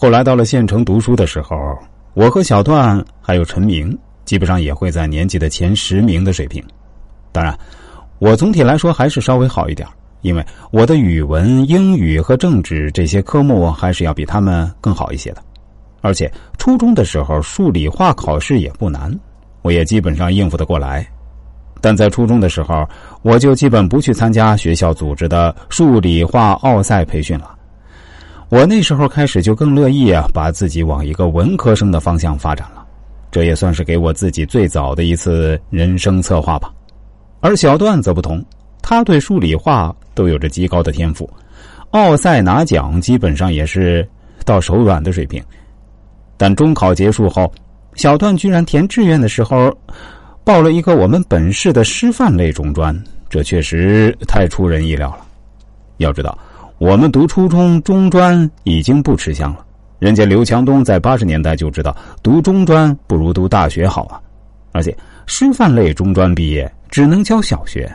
后来到了县城读书的时候，我和小段还有陈明，基本上也会在年级的前十名的水平。当然，我总体来说还是稍微好一点，因为我的语文、英语和政治这些科目还是要比他们更好一些的。而且初中的时候，数理化考试也不难，我也基本上应付得过来。但在初中的时候，我就基本不去参加学校组织的数理化奥赛培训了。我那时候开始就更乐意啊，把自己往一个文科生的方向发展了。这也算是给我自己最早的一次人生策划吧。而小段则不同，他对数理化都有着极高的天赋，奥赛拿奖基本上也是到手软的水平。但中考结束后，小段居然填志愿的时候。报了一个我们本市的师范类中专，这确实太出人意料了。要知道，我们读初中中专已经不吃香了，人家刘强东在八十年代就知道读中专不如读大学好啊。而且师范类中专毕业只能教小学，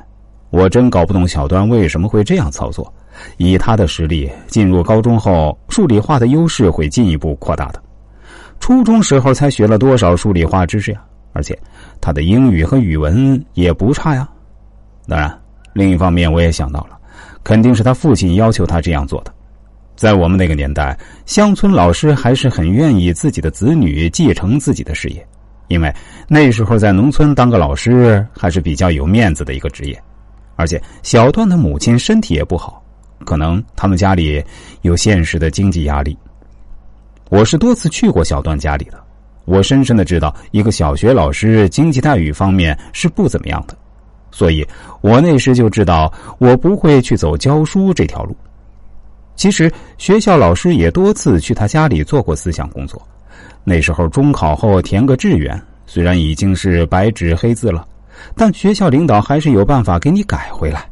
我真搞不懂小段为什么会这样操作。以他的实力，进入高中后数理化的优势会进一步扩大的。初中时候才学了多少数理化知识呀？而且。他的英语和语文也不差呀，当然，另一方面我也想到了，肯定是他父亲要求他这样做的。在我们那个年代，乡村老师还是很愿意自己的子女继承自己的事业，因为那时候在农村当个老师还是比较有面子的一个职业。而且小段的母亲身体也不好，可能他们家里有现实的经济压力。我是多次去过小段家里的。我深深的知道，一个小学老师经济待遇方面是不怎么样的，所以我那时就知道我不会去走教书这条路。其实学校老师也多次去他家里做过思想工作。那时候中考后填个志愿，虽然已经是白纸黑字了，但学校领导还是有办法给你改回来。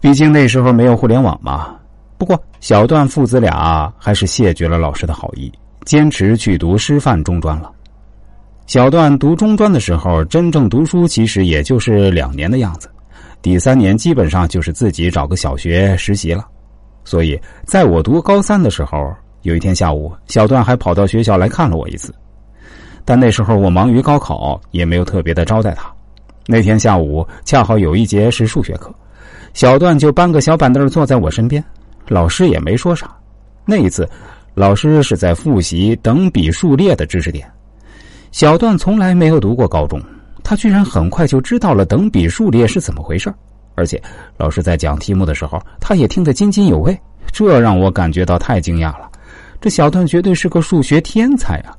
毕竟那时候没有互联网嘛。不过小段父子俩还是谢绝了老师的好意。坚持去读师范中专了。小段读中专的时候，真正读书其实也就是两年的样子，第三年基本上就是自己找个小学实习了。所以，在我读高三的时候，有一天下午，小段还跑到学校来看了我一次。但那时候我忙于高考，也没有特别的招待他。那天下午恰好有一节是数学课，小段就搬个小板凳坐在我身边，老师也没说啥。那一次。老师是在复习等比数列的知识点，小段从来没有读过高中，他居然很快就知道了等比数列是怎么回事而且老师在讲题目的时候，他也听得津津有味，这让我感觉到太惊讶了。这小段绝对是个数学天才啊！